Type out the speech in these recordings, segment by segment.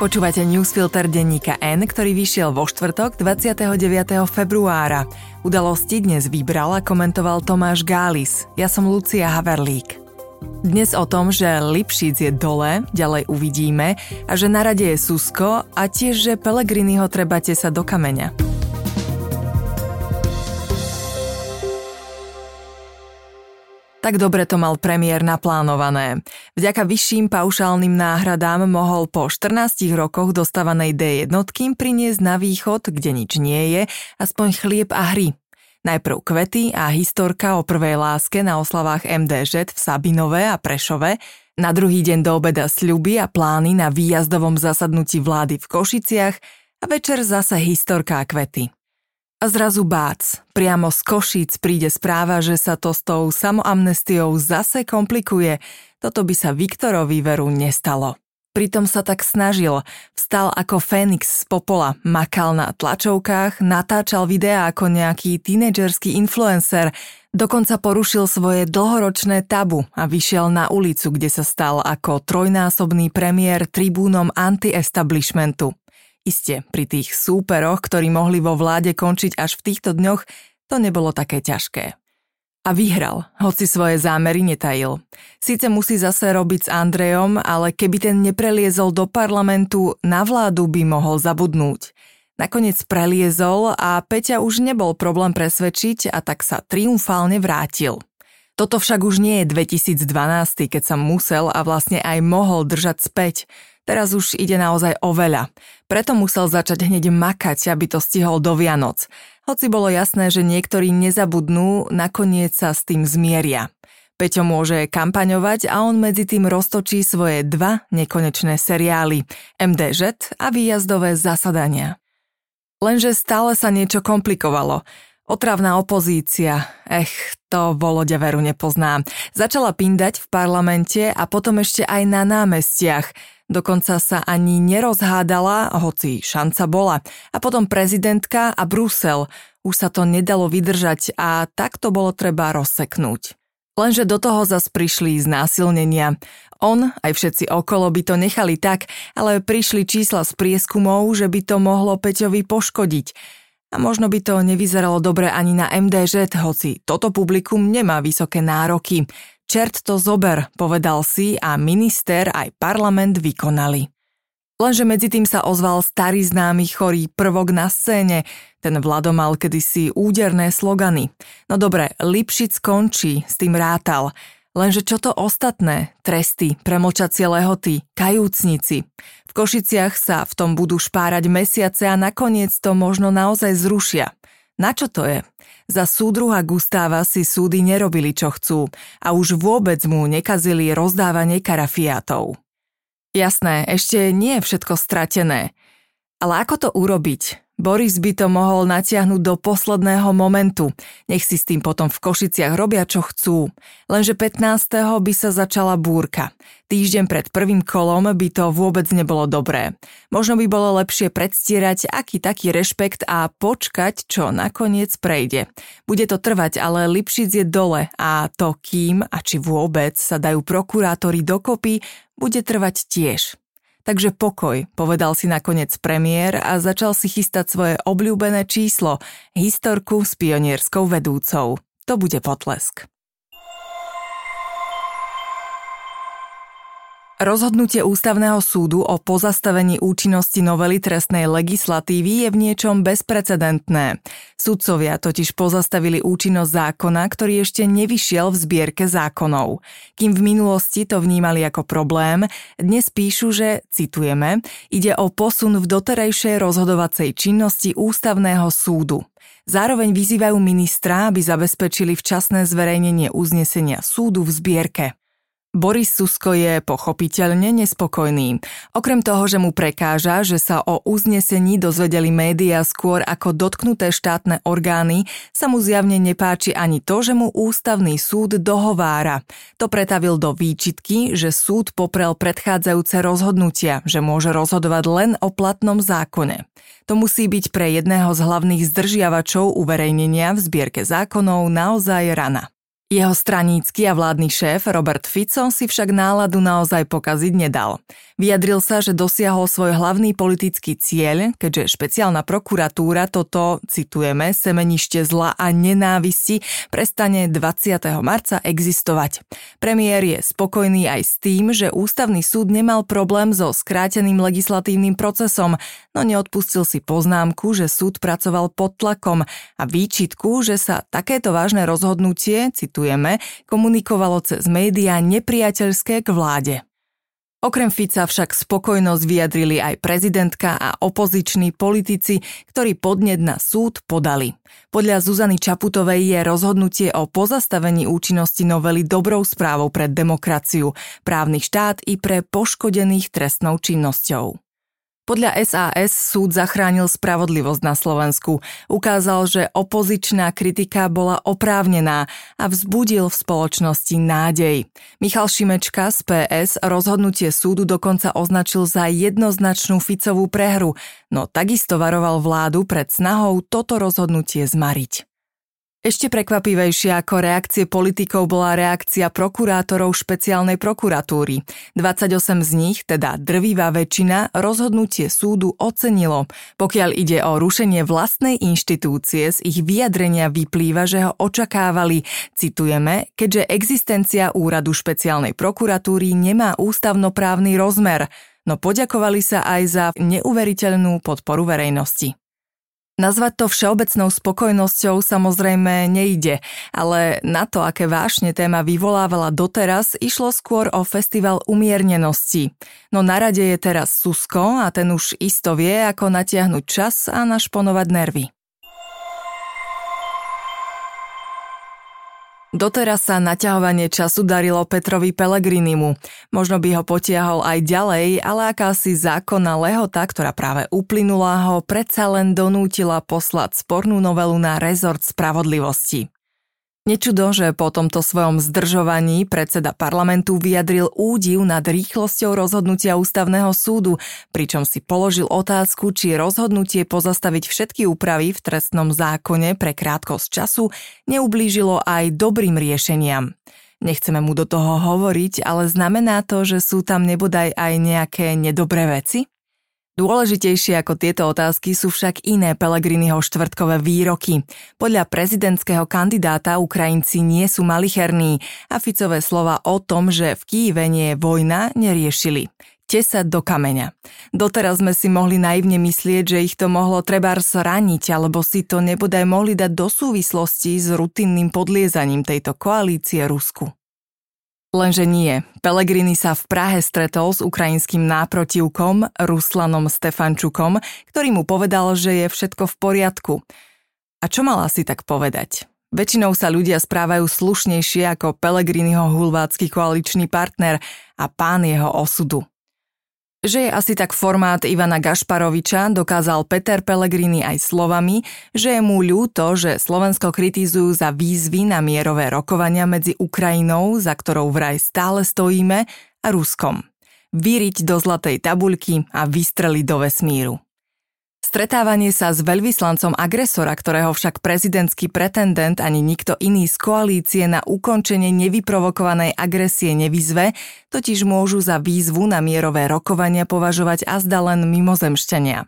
Počúvate newsfilter denníka N, ktorý vyšiel vo štvrtok 29. februára. Udalosti dnes vybral a komentoval Tomáš Gális. Ja som Lucia Haverlík. Dnes o tom, že Lipšic je dole, ďalej uvidíme, a že na rade je Susko a tiež, že Pelegriniho treba sa do kameňa. Tak dobre to mal premiér naplánované. Vďaka vyšším paušálnym náhradám mohol po 14 rokoch dostávanej D jednotky priniesť na východ, kde nič nie je, aspoň chlieb a hry. Najprv kvety a historka o prvej láske na oslavách MDŽ v Sabinove a Prešove, na druhý deň do obeda sľuby a plány na výjazdovom zasadnutí vlády v Košiciach a večer zase historka a kvety. A zrazu bác, priamo z Košíc príde správa, že sa to s tou samoamnestiou zase komplikuje. Toto by sa Viktorovi veru nestalo. Pritom sa tak snažil. Vstal ako Fénix z popola, makal na tlačovkách, natáčal videá ako nejaký tínedžerský influencer, dokonca porušil svoje dlhoročné tabu a vyšiel na ulicu, kde sa stal ako trojnásobný premiér tribúnom anti-establishmentu. Isté, pri tých súperoch, ktorí mohli vo vláde končiť až v týchto dňoch, to nebolo také ťažké. A vyhral, hoci svoje zámery netajil. Sice musí zase robiť s Andrejom, ale keby ten nepreliezol do parlamentu, na vládu by mohol zabudnúť. Nakoniec preliezol a Peťa už nebol problém presvedčiť a tak sa triumfálne vrátil. Toto však už nie je 2012, keď sa musel a vlastne aj mohol držať späť. Teraz už ide naozaj o veľa. Preto musel začať hneď makať, aby to stihol do Vianoc. Hoci bolo jasné, že niektorí nezabudnú, nakoniec sa s tým zmieria. Peťo môže kampaňovať a on medzi tým roztočí svoje dva nekonečné seriály MDŽ a výjazdové zasadania. Lenže stále sa niečo komplikovalo. Otravná opozícia, ech, to Volodia veru nepoznám. Začala pindať v parlamente a potom ešte aj na námestiach. Dokonca sa ani nerozhádala, hoci šanca bola. A potom prezidentka a Brusel. Už sa to nedalo vydržať a tak to bolo treba rozseknúť. Lenže do toho zas prišli znásilnenia. On, aj všetci okolo by to nechali tak, ale prišli čísla z prieskumov, že by to mohlo Peťovi poškodiť. A možno by to nevyzeralo dobre ani na MDŽ, hoci toto publikum nemá vysoké nároky. Čert to zober, povedal si a minister aj parlament vykonali. Lenže medzi tým sa ozval starý známy chorý prvok na scéne. Ten Vlado mal kedysi úderné slogany. No dobre, Lipšic končí, s tým rátal. Lenže čo to ostatné? Tresty, premlčacie lehoty, kajúcnici. V Košiciach sa v tom budú špárať mesiace a nakoniec to možno naozaj zrušia. Na čo to je? Za súdruha Gustáva si súdy nerobili, čo chcú a už vôbec mu nekazili rozdávanie karafiátov. Jasné, ešte nie je všetko stratené. Ale ako to urobiť? Boris by to mohol natiahnuť do posledného momentu. Nech si s tým potom v Košiciach robia, čo chcú. Lenže 15. by sa začala búrka. Týždeň pred prvým kolom by to vôbec nebolo dobré. Možno by bolo lepšie predstierať aký taký rešpekt a počkať, čo nakoniec prejde. Bude to trvať, ale Lipšic je dole a to kým a či vôbec sa dajú prokurátori dokopy, bude trvať tiež. Takže pokoj, povedal si nakoniec premiér a začal si chystať svoje obľúbené číslo, historku s pionierskou vedúcou. To bude potlesk. Rozhodnutie ústavného súdu o pozastavení účinnosti novely trestnej legislatívy je v niečom bezprecedentné. Sudcovia totiž pozastavili účinnosť zákona, ktorý ešte nevyšiel v zbierke zákonov. Kým v minulosti to vnímali ako problém, dnes píšu, že, citujeme, ide o posun v doterajšej rozhodovacej činnosti ústavného súdu. Zároveň vyzývajú ministra, aby zabezpečili včasné zverejnenie uznesenia súdu v zbierke. Boris Susko je pochopiteľne nespokojný. Okrem toho, že mu prekáža, že sa o uznesení dozvedeli médiá skôr ako dotknuté štátne orgány, sa mu zjavne nepáči ani to, že mu ústavný súd dohovára. To pretavil do výčitky, že súd poprel predchádzajúce rozhodnutia, že môže rozhodovať len o platnom zákone. To musí byť pre jedného z hlavných zdržiavačov uverejnenia v zbierke zákonov naozaj rana. Jeho stranícky a vládny šéf Robert Fico si však náladu naozaj pokaziť nedal. Vyjadril sa, že dosiahol svoj hlavný politický cieľ, keďže špeciálna prokuratúra toto, citujeme, semenište zla a nenávisti prestane 20. marca existovať. Premiér je spokojný aj s tým, že ústavný súd nemal problém so skráteným legislatívnym procesom, no neodpustil si poznámku, že súd pracoval pod tlakom a výčitku, že sa takéto vážne rozhodnutie, citujeme, citujeme, komunikovalo cez médiá nepriateľské k vláde. Okrem Fica však spokojnosť vyjadrili aj prezidentka a opoziční politici, ktorí podnet na súd podali. Podľa Zuzany Čaputovej je rozhodnutie o pozastavení účinnosti novely dobrou správou pre demokraciu, právny štát i pre poškodených trestnou činnosťou. Podľa SAS súd zachránil spravodlivosť na Slovensku. Ukázal, že opozičná kritika bola oprávnená a vzbudil v spoločnosti nádej. Michal Šimečka z PS rozhodnutie súdu dokonca označil za jednoznačnú Ficovú prehru, no takisto varoval vládu pred snahou toto rozhodnutie zmariť. Ešte prekvapivejšia ako reakcie politikov bola reakcia prokurátorov špeciálnej prokuratúry. 28 z nich, teda drvivá väčšina, rozhodnutie súdu ocenilo. Pokiaľ ide o rušenie vlastnej inštitúcie, z ich vyjadrenia vyplýva, že ho očakávali, citujeme, keďže existencia úradu špeciálnej prokuratúry nemá ústavnoprávny rozmer, no poďakovali sa aj za neuveriteľnú podporu verejnosti. Nazvať to všeobecnou spokojnosťou samozrejme nejde, ale na to, aké vášne téma vyvolávala doteraz, išlo skôr o festival umiernenosti. No na rade je teraz Susko a ten už isto vie, ako natiahnuť čas a našponovať nervy. Doteraz sa naťahovanie času darilo Petrovi Pelegrinimu. Možno by ho potiahol aj ďalej, ale akási zákonná lehota, ktorá práve uplynula, ho predsa len donútila poslať spornú novelu na rezort spravodlivosti. Nečudo, že po tomto svojom zdržovaní predseda parlamentu vyjadril údiv nad rýchlosťou rozhodnutia ústavného súdu, pričom si položil otázku, či rozhodnutie pozastaviť všetky úpravy v trestnom zákone pre krátkosť času neublížilo aj dobrým riešeniam. Nechceme mu do toho hovoriť, ale znamená to, že sú tam nebodaj aj nejaké nedobré veci? Dôležitejšie ako tieto otázky sú však iné Pelegriniho štvrtkové výroky. Podľa prezidentského kandidáta Ukrajinci nie sú malicherní a Ficové slova o tom, že v Kýve nie je vojna, neriešili tesať do kameňa. Doteraz sme si mohli naivne myslieť, že ich to mohlo trebárs raniť, alebo si to nebodaj mohli dať do súvislosti s rutinným podliezaním tejto koalície Rusku. Lenže nie. Pelegrini sa v Prahe stretol s ukrajinským náprotivkom Ruslanom Stefančukom, ktorý mu povedal, že je všetko v poriadku. A čo mal asi tak povedať? Väčšinou sa ľudia správajú slušnejšie ako Pelegriniho hulvácky koaličný partner a pán jeho osudu. Že je asi tak formát Ivana Gašparoviča, dokázal Peter Pellegrini aj slovami, že je mu ľúto, že Slovensko kritizujú za výzvy na mierové rokovania medzi Ukrajinou, za ktorou vraj stále stojíme, a Ruskom. Vyriť do zlatej tabuľky a vystreliť do vesmíru. Stretávanie sa s veľvyslancom agresora, ktorého však prezidentský pretendent ani nikto iný z koalície na ukončenie nevyprovokovanej agresie nevyzve, totiž môžu za výzvu na mierové rokovania považovať azda len mimozemšťania.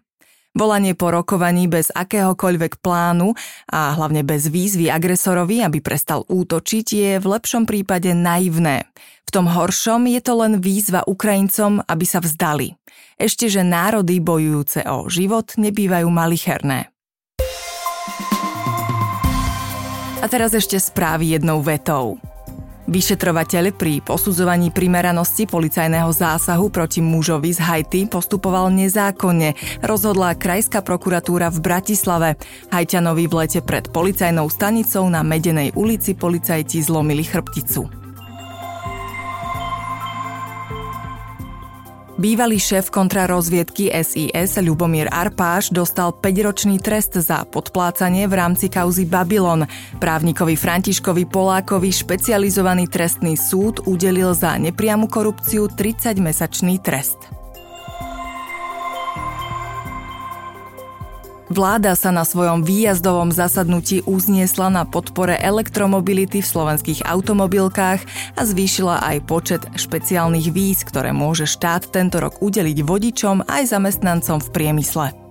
Volanie po rokovaní bez akéhokoľvek plánu a hlavne bez výzvy agresorovi, aby prestal útočiť, je v lepšom prípade naivné. V tom horšom je to len výzva Ukrajincom, aby sa vzdali. Ešte, že národy bojujúce o život nebývajú malicherné. A teraz ešte správy jednou vetou. Vyšetrovateľ pri posudzovaní primeranosti policajného zásahu proti mužovi z Haiti postupoval nezákonne, rozhodla Krajská prokuratúra v Bratislave. Hajťanovi v lete pred policajnou stanicou na Medenej ulici policajti zlomili chrbticu. Bývalý šéf kontrarozviedky SIS Ľubomír Arpáš dostal 5-ročný trest za podplácanie v rámci kauzy Babylon. Právnikovi Františkovi Polákovi špecializovaný trestný súd udelil za nepriamu korupciu 30-mesačný trest. Vláda sa na svojom výjazdovom zasadnutí uzniesla na podpore elektromobility v slovenských automobilkách a zvýšila aj počet špeciálnych víz, ktoré môže štát tento rok udeliť vodičom aj zamestnancom v priemysle.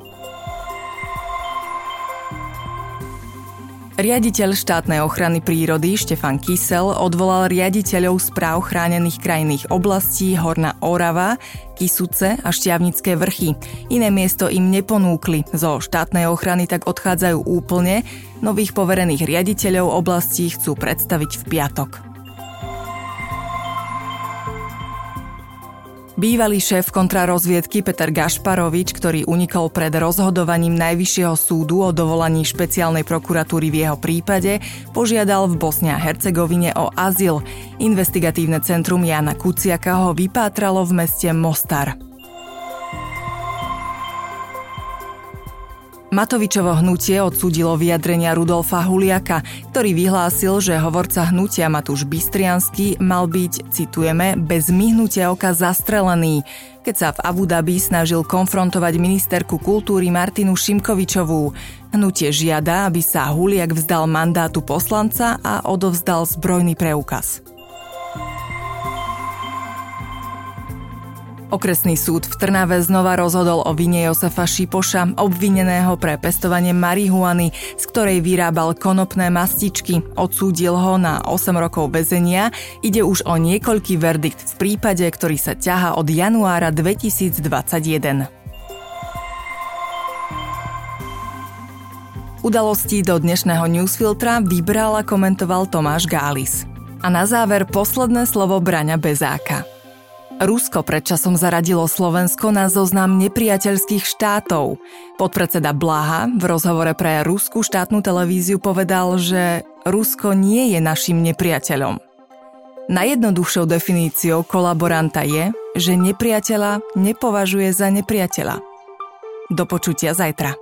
Riaditeľ štátnej ochrany prírody Štefan Kysel odvolal riaditeľov správ chránených krajných oblastí Horná Orava, Kisuce a Šťavnické vrchy. Iné miesto im neponúkli. Zo štátnej ochrany tak odchádzajú úplne. Nových poverených riaditeľov oblastí chcú predstaviť v piatok. Bývalý šéf kontrarozviedky Peter Gašparovič, ktorý unikol pred rozhodovaním Najvyššieho súdu o dovolaní špeciálnej prokuratúry v jeho prípade, požiadal v Bosne a Hercegovine o azyl. Investigatívne centrum Jana Kuciaka ho vypátralo v meste Mostar. Matovičovo hnutie odsúdilo vyjadrenia Rudolfa Huliaka, ktorý vyhlásil, že hovorca hnutia Matúš Bystriansky mal byť, citujeme, bez myhnutia oka zastrelený, keď sa v Abu Dhabi snažil konfrontovať ministerku kultúry Martinu Šimkovičovú. Hnutie žiada, aby sa Huliak vzdal mandátu poslanca a odovzdal zbrojný preukaz. Okresný súd v Trnave znova rozhodol o vine Josefa Šipoša, obvineného pre pestovanie marihuany, z ktorej vyrábal konopné mastičky. Odsúdil ho na 8 rokov väzenia. Ide už o niekoľký verdikt v prípade, ktorý sa ťaha od januára 2021. Udalosti do dnešného newsfiltra vybral a komentoval Tomáš Gális. A na záver posledné slovo Braňa Bezáka. Rusko predčasom zaradilo Slovensko na zoznam nepriateľských štátov. Podpredseda Blaha v rozhovore pre ruskú štátnu televíziu povedal, že Rusko nie je našim nepriateľom. Najjednoduchšou definíciou kolaboranta je, že nepriateľa nepovažuje za nepriateľa. Do počutia zajtra.